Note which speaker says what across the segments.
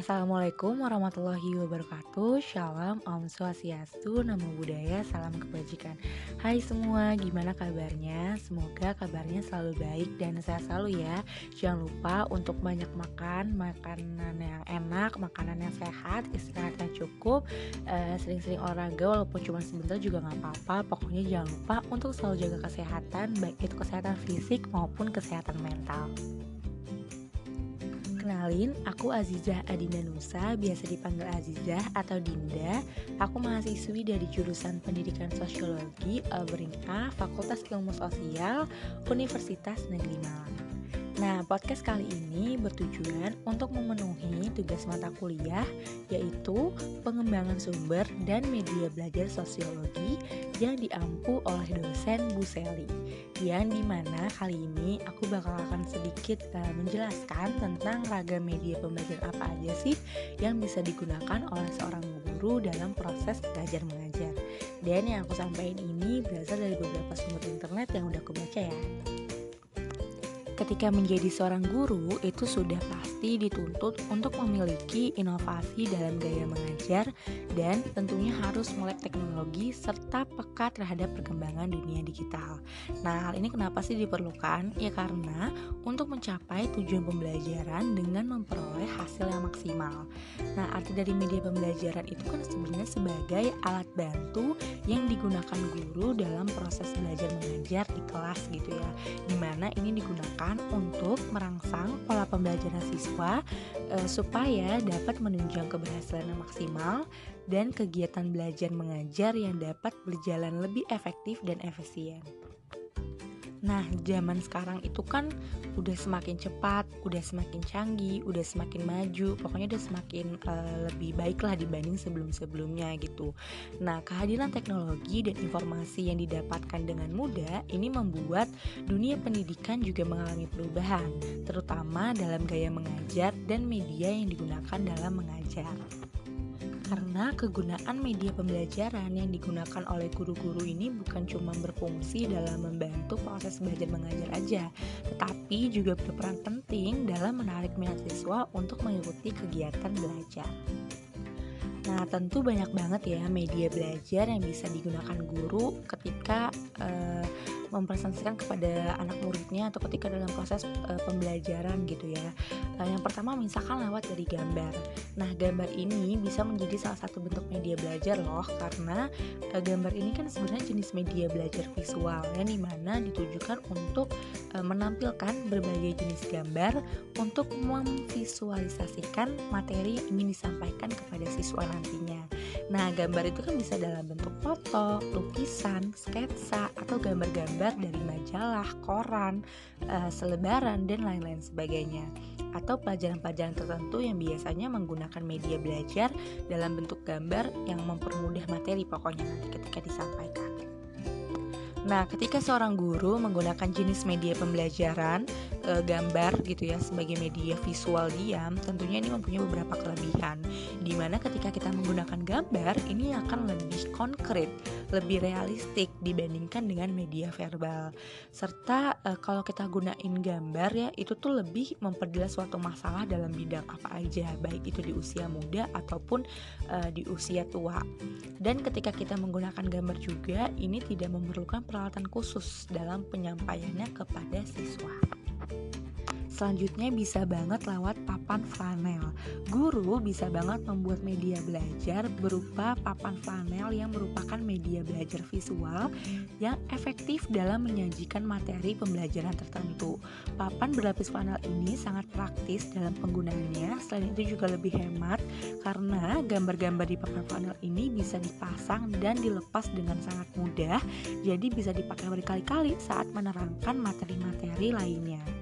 Speaker 1: Assalamualaikum warahmatullahi wabarakatuh. Shalom, Om Swastiastu, Namo Buddhaya, Salam Kebajikan. Hai semua, gimana kabarnya? Semoga kabarnya selalu baik dan sehat selalu ya. Jangan lupa untuk banyak makan, makanan yang enak, makanan yang sehat, istirahat yang cukup. Sering Sering-sering olahraga walaupun cuma sebentar juga gak apa-apa. Pokoknya jangan lupa untuk selalu jaga kesehatan Baik itu kesehatan fisik maupun kesehatan mental Kenalin, aku Azizah Adinda Nusa, biasa dipanggil Azizah atau Dinda. Aku mahasiswi dari jurusan Pendidikan Sosiologi Albering A, Fakultas Ilmu Sosial, Universitas Negeri Malang. Nah, podcast kali ini bertujuan untuk memenuhi tugas mata kuliah yaitu pengembangan sumber dan media belajar sosiologi yang diampu oleh dosen Bu Seli. Yang di mana kali ini aku bakal akan sedikit uh, menjelaskan tentang ragam media pembelajaran apa aja sih yang bisa digunakan oleh seorang guru dalam proses belajar mengajar. Dan yang aku sampaikan ini berasal dari beberapa sumber internet yang udah aku baca ya ketika menjadi seorang guru itu sudah pasti dituntut untuk memiliki inovasi dalam gaya mengajar dan tentunya harus melek teknologi serta peka terhadap perkembangan dunia digital. Nah, hal ini kenapa sih diperlukan? Ya karena untuk mencapai tujuan pembelajaran dengan memperoleh hasil yang maksimal. Nah, arti dari media pembelajaran itu kan sebenarnya sebagai alat bantu yang digunakan guru dalam proses belajar mengajar di kelas gitu ya. Di mana ini digunakan untuk merangsang pola pembelajaran siswa e, supaya dapat menunjang keberhasilan yang maksimal dan kegiatan belajar mengajar yang dapat berjalan lebih efektif dan efisien. Nah, zaman sekarang itu kan udah semakin cepat, udah semakin canggih, udah semakin maju, pokoknya udah semakin uh, lebih baik lah dibanding sebelum-sebelumnya gitu. Nah, kehadiran teknologi dan informasi yang didapatkan dengan mudah ini membuat dunia pendidikan juga mengalami perubahan, terutama dalam gaya mengajar dan media yang digunakan dalam mengajar karena kegunaan media pembelajaran yang digunakan oleh guru-guru ini bukan cuma berfungsi dalam membantu proses belajar mengajar aja, tetapi juga berperan penting dalam menarik minat siswa untuk mengikuti kegiatan belajar. Nah, tentu banyak banget ya media belajar yang bisa digunakan guru ketika uh, mempresentasikan kepada anak muridnya atau ketika dalam proses e, pembelajaran gitu ya. Nah, yang pertama misalkan lewat dari gambar. Nah, gambar ini bisa menjadi salah satu bentuk media belajar loh karena e, gambar ini kan sebenarnya jenis media belajar visual yang di mana ditujukan untuk e, menampilkan berbagai jenis gambar untuk memvisualisasikan materi yang ingin disampaikan kepada siswa nantinya. Nah, gambar itu kan bisa dalam bentuk foto, lukisan, sketsa, atau gambar-gambar dari majalah, koran, uh, selebaran, dan lain-lain sebagainya. Atau pelajaran-pelajaran tertentu yang biasanya menggunakan media belajar dalam bentuk gambar yang mempermudah materi pokoknya nanti ketika disampaikan. Nah, ketika seorang guru menggunakan jenis media pembelajaran e, gambar gitu ya sebagai media visual diam, tentunya ini mempunyai beberapa kelebihan. Di mana ketika kita menggunakan gambar, ini akan lebih konkret, lebih realistik dibandingkan dengan media verbal. Serta e, kalau kita gunain gambar ya, itu tuh lebih memperjelas suatu masalah dalam bidang apa aja, baik itu di usia muda ataupun e, di usia tua. Dan ketika kita menggunakan gambar juga, ini tidak memerlukan peralatan khusus dalam penyampaiannya kepada siswa. Selanjutnya bisa banget lewat papan flanel. Guru bisa banget membuat media belajar berupa papan flanel yang merupakan media belajar visual yang efektif dalam menyajikan materi pembelajaran tertentu. Papan berlapis flanel ini sangat praktis dalam penggunaannya. Selain itu juga lebih hemat karena gambar-gambar di papan flanel ini bisa dipasang dan dilepas dengan sangat mudah. Jadi bisa dipakai berkali-kali saat menerangkan materi-materi lainnya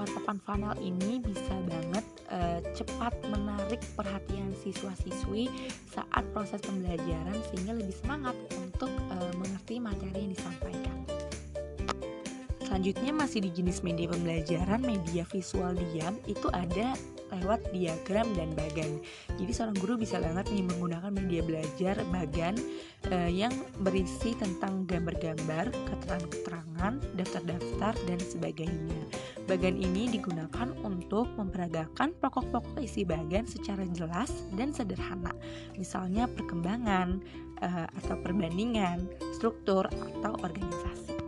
Speaker 1: lewat papan funnel ini bisa banget uh, cepat menarik perhatian siswa-siswi saat proses pembelajaran sehingga lebih semangat untuk uh, mengerti materi yang disampaikan. Selanjutnya masih di jenis media pembelajaran, media visual diam itu ada lewat diagram dan bagan. Jadi seorang guru bisa banget nih menggunakan media belajar bagan uh, yang berisi tentang gambar-gambar, keterangan-keterangan, daftar-daftar dan sebagainya. Bagan ini digunakan untuk memperagakan pokok-pokok isi bagan secara jelas dan sederhana. Misalnya perkembangan uh, atau perbandingan, struktur atau organisasi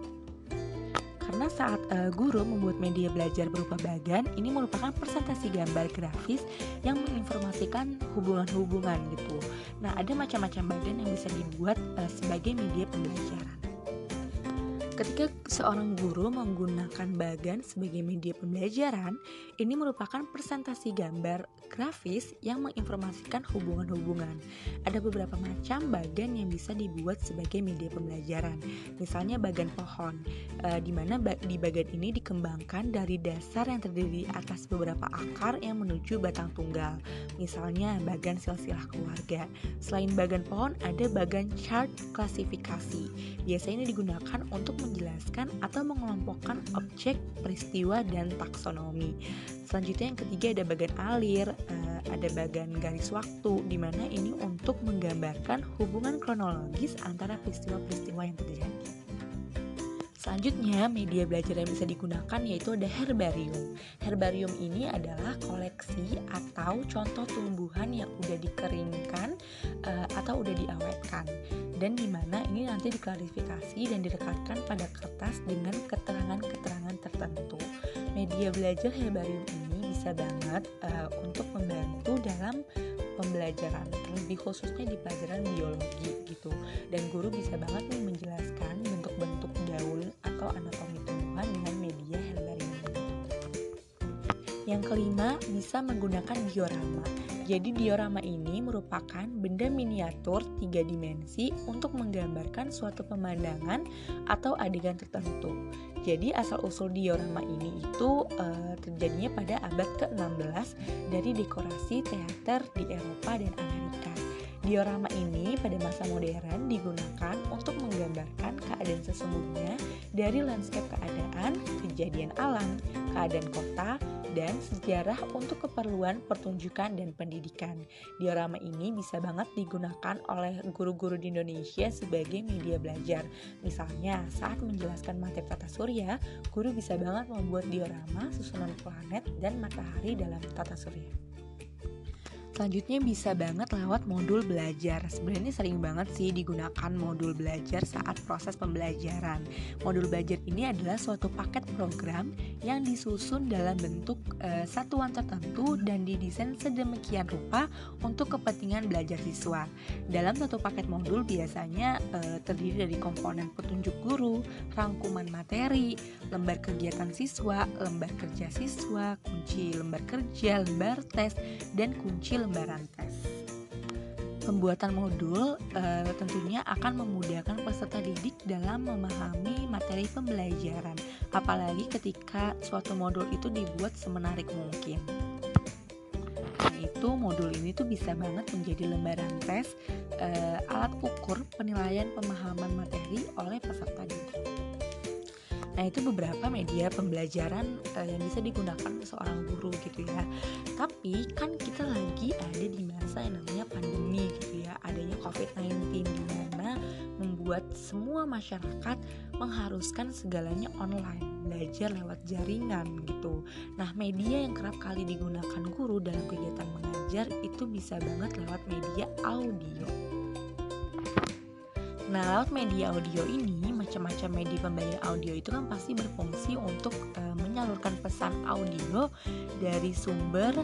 Speaker 1: karena saat uh, guru membuat media belajar berupa bagan ini merupakan presentasi gambar grafis yang menginformasikan hubungan-hubungan gitu. Nah, ada macam-macam bagan yang bisa dibuat uh, sebagai media pembelajaran. Ketika seorang guru menggunakan bagan sebagai media pembelajaran, ini merupakan presentasi gambar grafis yang menginformasikan hubungan-hubungan. Ada beberapa macam bagan yang bisa dibuat sebagai media pembelajaran. Misalnya bagan pohon, e, di mana di bagan ini dikembangkan dari dasar yang terdiri atas beberapa akar yang menuju batang tunggal. Misalnya bagan silsilah keluarga. Selain bagan pohon, ada bagan chart klasifikasi. Biasanya ini digunakan untuk menjelaskan atau mengelompokkan objek, peristiwa, dan taksonomi. Selanjutnya yang ketiga ada bagan alir, uh, ada bagan garis waktu, di mana ini untuk menggambarkan hubungan kronologis antara peristiwa-peristiwa yang terjadi. Selanjutnya, media belajar yang bisa digunakan yaitu ada herbarium. Herbarium ini adalah koleksi atau contoh tumbuhan yang udah dikeringkan uh, atau udah diawetkan dan di mana ini nanti diklarifikasi dan direkatkan pada kertas dengan keterangan-keterangan tertentu. Media belajar herbarium ini bisa banget uh, untuk membantu dalam pembelajaran lebih khususnya di pelajaran biologi gitu dan guru bisa banget nih menjelaskan atau anatomi tumbuhan dengan media herbarium. Yang kelima, bisa menggunakan diorama. Jadi diorama ini merupakan benda miniatur tiga dimensi untuk menggambarkan suatu pemandangan atau adegan tertentu. Jadi asal-usul diorama ini itu uh, terjadinya pada abad ke-16 dari dekorasi teater di Eropa dan Amerika. Diorama ini pada masa modern digunakan untuk menggambarkan keadaan sesungguhnya dari lanskap keadaan, kejadian alam, keadaan kota, dan sejarah untuk keperluan pertunjukan dan pendidikan. Diorama ini bisa banget digunakan oleh guru-guru di Indonesia sebagai media belajar. Misalnya, saat menjelaskan materi tata surya, guru bisa banget membuat diorama susunan planet dan matahari dalam tata surya. Selanjutnya bisa banget lewat modul belajar. Sebenarnya sering banget sih digunakan modul belajar saat proses pembelajaran. Modul belajar ini adalah suatu paket program yang disusun dalam bentuk e, satuan tertentu dan didesain sedemikian rupa untuk kepentingan belajar siswa. Dalam satu paket modul biasanya e, terdiri dari komponen petunjuk guru, rangkuman materi, lembar kegiatan siswa, lembar kerja siswa, kunci lembar kerja, lembar tes, dan kunci lembaran tes. Pembuatan modul e, tentunya akan memudahkan peserta didik dalam memahami materi pembelajaran, apalagi ketika suatu modul itu dibuat semenarik mungkin. Dan itu modul ini tuh bisa banget menjadi lembaran tes e, alat ukur penilaian pemahaman materi oleh peserta didik. Nah, itu beberapa media pembelajaran uh, yang bisa digunakan seorang guru gitu ya. Tapi kan kita lagi ada di masa yang namanya pandemi gitu ya. Adanya COVID-19 di mana membuat semua masyarakat mengharuskan segalanya online, belajar lewat jaringan gitu. Nah, media yang kerap kali digunakan guru dalam kegiatan mengajar itu bisa banget lewat media audio. Nah, lewat media audio ini, macam-macam media pembelajaran audio itu kan pasti berfungsi untuk e, menyalurkan pesan audio dari sumber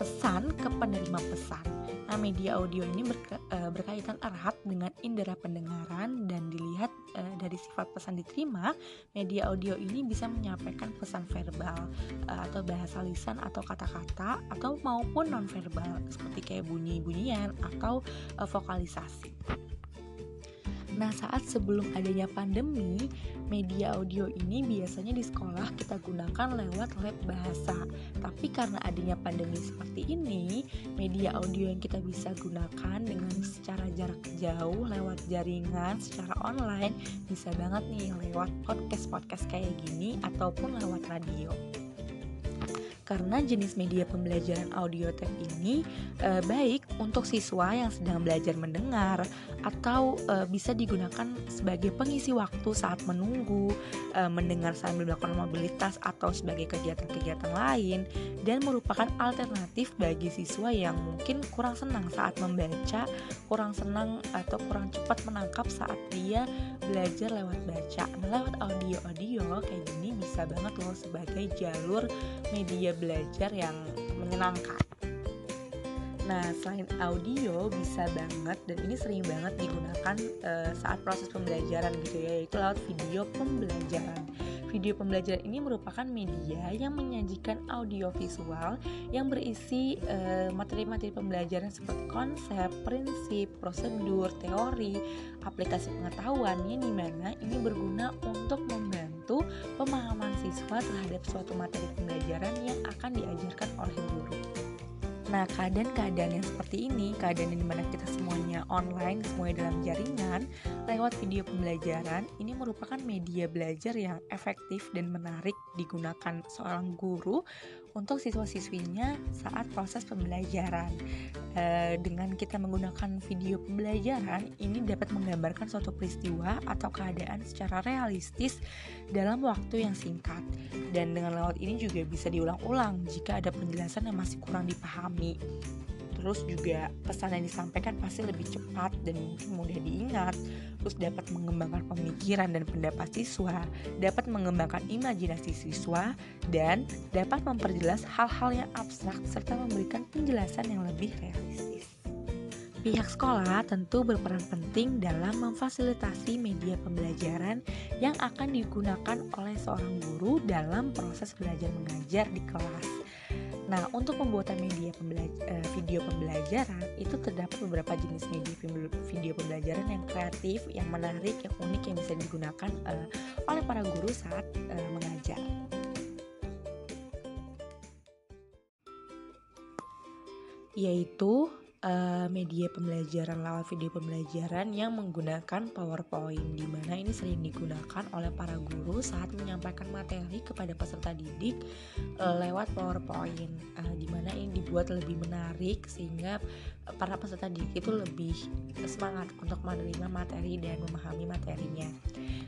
Speaker 1: pesan ke penerima pesan. Nah, media audio ini berke, e, berkaitan erat dengan indera pendengaran dan dilihat e, dari sifat pesan diterima, media audio ini bisa menyampaikan pesan verbal e, atau bahasa lisan atau kata-kata atau maupun nonverbal seperti kayak bunyi-bunyian atau e, vokalisasi. Nah, saat sebelum adanya pandemi, media audio ini biasanya di sekolah kita gunakan lewat lab bahasa. Tapi karena adanya pandemi seperti ini, media audio yang kita bisa gunakan dengan secara jarak jauh lewat jaringan secara online bisa banget nih lewat podcast-podcast kayak gini ataupun lewat radio karena jenis media pembelajaran audio tape ini e, baik untuk siswa yang sedang belajar mendengar atau e, bisa digunakan sebagai pengisi waktu saat menunggu, e, mendengar sambil melakukan mobilitas atau sebagai kegiatan-kegiatan lain dan merupakan alternatif bagi siswa yang mungkin kurang senang saat membaca, kurang senang atau kurang cepat menangkap saat dia belajar lewat baca. Nah, lewat audio-audio kayak gini bisa banget loh sebagai jalur media belajar yang menyenangkan. Nah, selain audio bisa banget dan ini sering banget digunakan uh, saat proses pembelajaran gitu ya, yaitu lewat video pembelajaran. Video pembelajaran ini merupakan media yang menyajikan audio visual yang berisi materi materi-materi pembelajaran seperti konsep, prinsip, prosedur, teori, aplikasi pengetahuan yang di mana ini berguna untuk membantu pemahaman siswa terhadap suatu materi pembelajaran yang akan diajarkan oleh guru. Nah, keadaan-keadaan yang seperti ini, keadaan di mana kita semuanya online, semuanya dalam jaringan, lewat video pembelajaran, ini merupakan media belajar yang efektif dan menarik digunakan seorang guru untuk siswa-siswinya saat proses pembelajaran. E, dengan kita menggunakan video pembelajaran, ini dapat menggambarkan suatu peristiwa atau keadaan secara realistis dalam waktu yang singkat. Dan dengan lewat ini juga bisa diulang-ulang jika ada penjelasan yang masih kurang dipahami terus juga pesan yang disampaikan pasti lebih cepat dan mungkin mudah diingat terus dapat mengembangkan pemikiran dan pendapat siswa dapat mengembangkan imajinasi siswa dan dapat memperjelas hal-hal yang abstrak serta memberikan penjelasan yang lebih realistis Pihak sekolah tentu berperan penting dalam memfasilitasi media pembelajaran yang akan digunakan oleh seorang guru dalam proses belajar mengajar di kelas. Nah, untuk pembuatan media pembelaj uh, video pembelajaran itu terdapat beberapa jenis media video pembelajaran yang kreatif, yang menarik, yang unik yang bisa digunakan uh, oleh para guru saat uh, mengajar. Yaitu uh, media pembelajaran lewat video pembelajaran yang menggunakan PowerPoint di mana ini sering digunakan oleh para guru saat menyampaikan materi kepada peserta didik uh, lewat PowerPoint uh, di mana ini dibuat lebih menarik sehingga para peserta didik itu lebih semangat untuk menerima materi dan memahami materinya.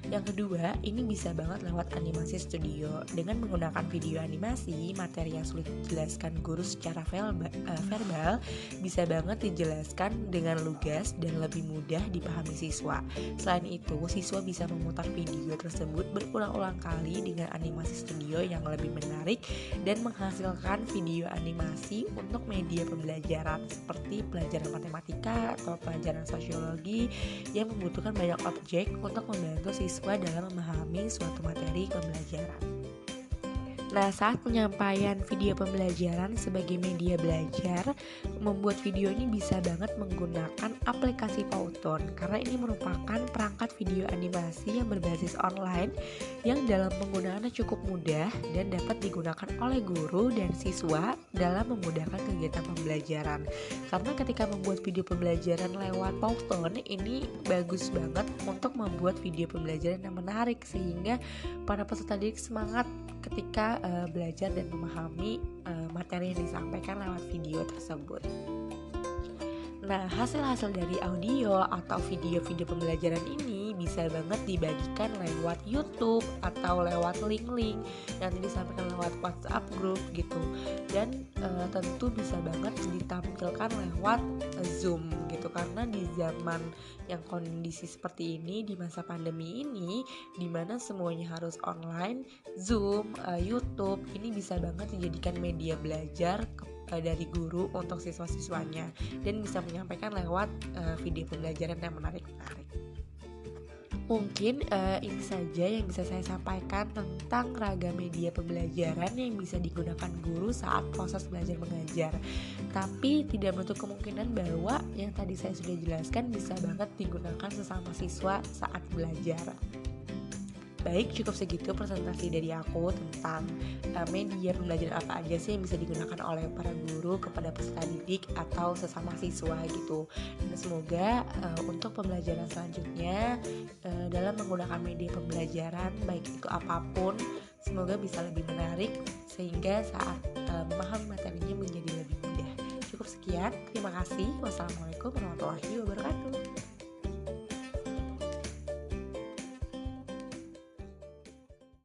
Speaker 1: Yang kedua, ini bisa banget lewat animasi studio. Dengan menggunakan video animasi, materi yang sulit dijelaskan guru secara verbal bisa banget dijelaskan dengan lugas dan lebih mudah dipahami siswa. Selain itu, siswa bisa memutar video tersebut berulang-ulang kali dengan animasi studio yang lebih menarik dan menghasilkan video animasi untuk media pembelajaran seperti pelajaran matematika atau pelajaran sosiologi yang membutuhkan banyak objek untuk membantu siswa dalam memahami suatu materi pembelajaran. Nah, saat penyampaian video pembelajaran sebagai media belajar, membuat video ini bisa banget menggunakan aplikasi Pauton karena ini merupakan perangkat video animasi yang berbasis online yang dalam penggunaannya cukup mudah dan dapat digunakan oleh guru dan siswa dalam memudahkan kegiatan pembelajaran. Karena ketika membuat video pembelajaran lewat Pauton ini bagus banget untuk membuat video pembelajaran yang menarik sehingga para peserta didik semangat ketika uh, belajar dan memahami uh, materi yang disampaikan lewat video tersebut. Nah, hasil-hasil dari audio atau video-video pembelajaran ini bisa banget dibagikan lewat YouTube atau lewat link-link yang disampaikan lewat WhatsApp group gitu. Dan e, tentu bisa banget ditampilkan lewat Zoom gitu karena di zaman yang kondisi seperti ini di masa pandemi ini di mana semuanya harus online, Zoom, e, YouTube ini bisa banget dijadikan media belajar uh, dari guru untuk siswa-siswanya dan bisa menyampaikan lewat uh, video pembelajaran yang menarik-menarik. Mungkin uh, ini saja yang bisa saya sampaikan tentang ragam media pembelajaran yang bisa digunakan guru saat proses belajar mengajar. Tapi tidak menutup kemungkinan bahwa yang tadi saya sudah jelaskan bisa banget digunakan sesama siswa saat belajar. Baik, cukup segitu presentasi dari aku tentang uh, media pembelajaran apa aja sih yang bisa digunakan oleh para guru kepada peserta didik atau sesama siswa gitu. Dan semoga uh, untuk pembelajaran selanjutnya uh, dalam menggunakan media pembelajaran baik itu apa pun, semoga bisa lebih menarik sehingga saat uh, memahami materinya menjadi lebih mudah. Cukup sekian, terima kasih. Wassalamualaikum warahmatullahi wabarakatuh.